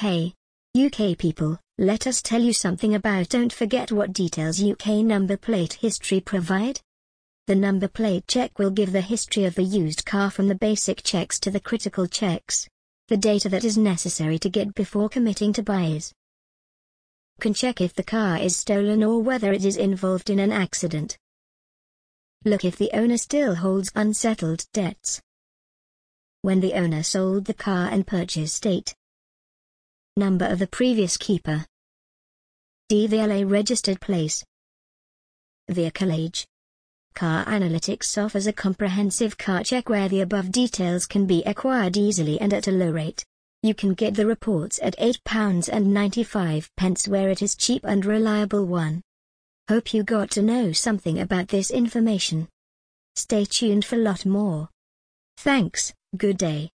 Hey, UK people, let us tell you something about don't forget what details UK number plate history provide. The number plate check will give the history of a used car from the basic checks to the critical checks, the data that is necessary to get before committing to buys. Can check if the car is stolen or whether it is involved in an accident. Look if the owner still holds unsettled debts. When the owner sold the car and purchased date, Number of the previous keeper. DVLA registered place. Vehicle age. Car Analytics offers a comprehensive car check where the above details can be acquired easily and at a low rate. You can get the reports at £8.95 where it is cheap and reliable one. Hope you got to know something about this information. Stay tuned for lot more. Thanks, good day.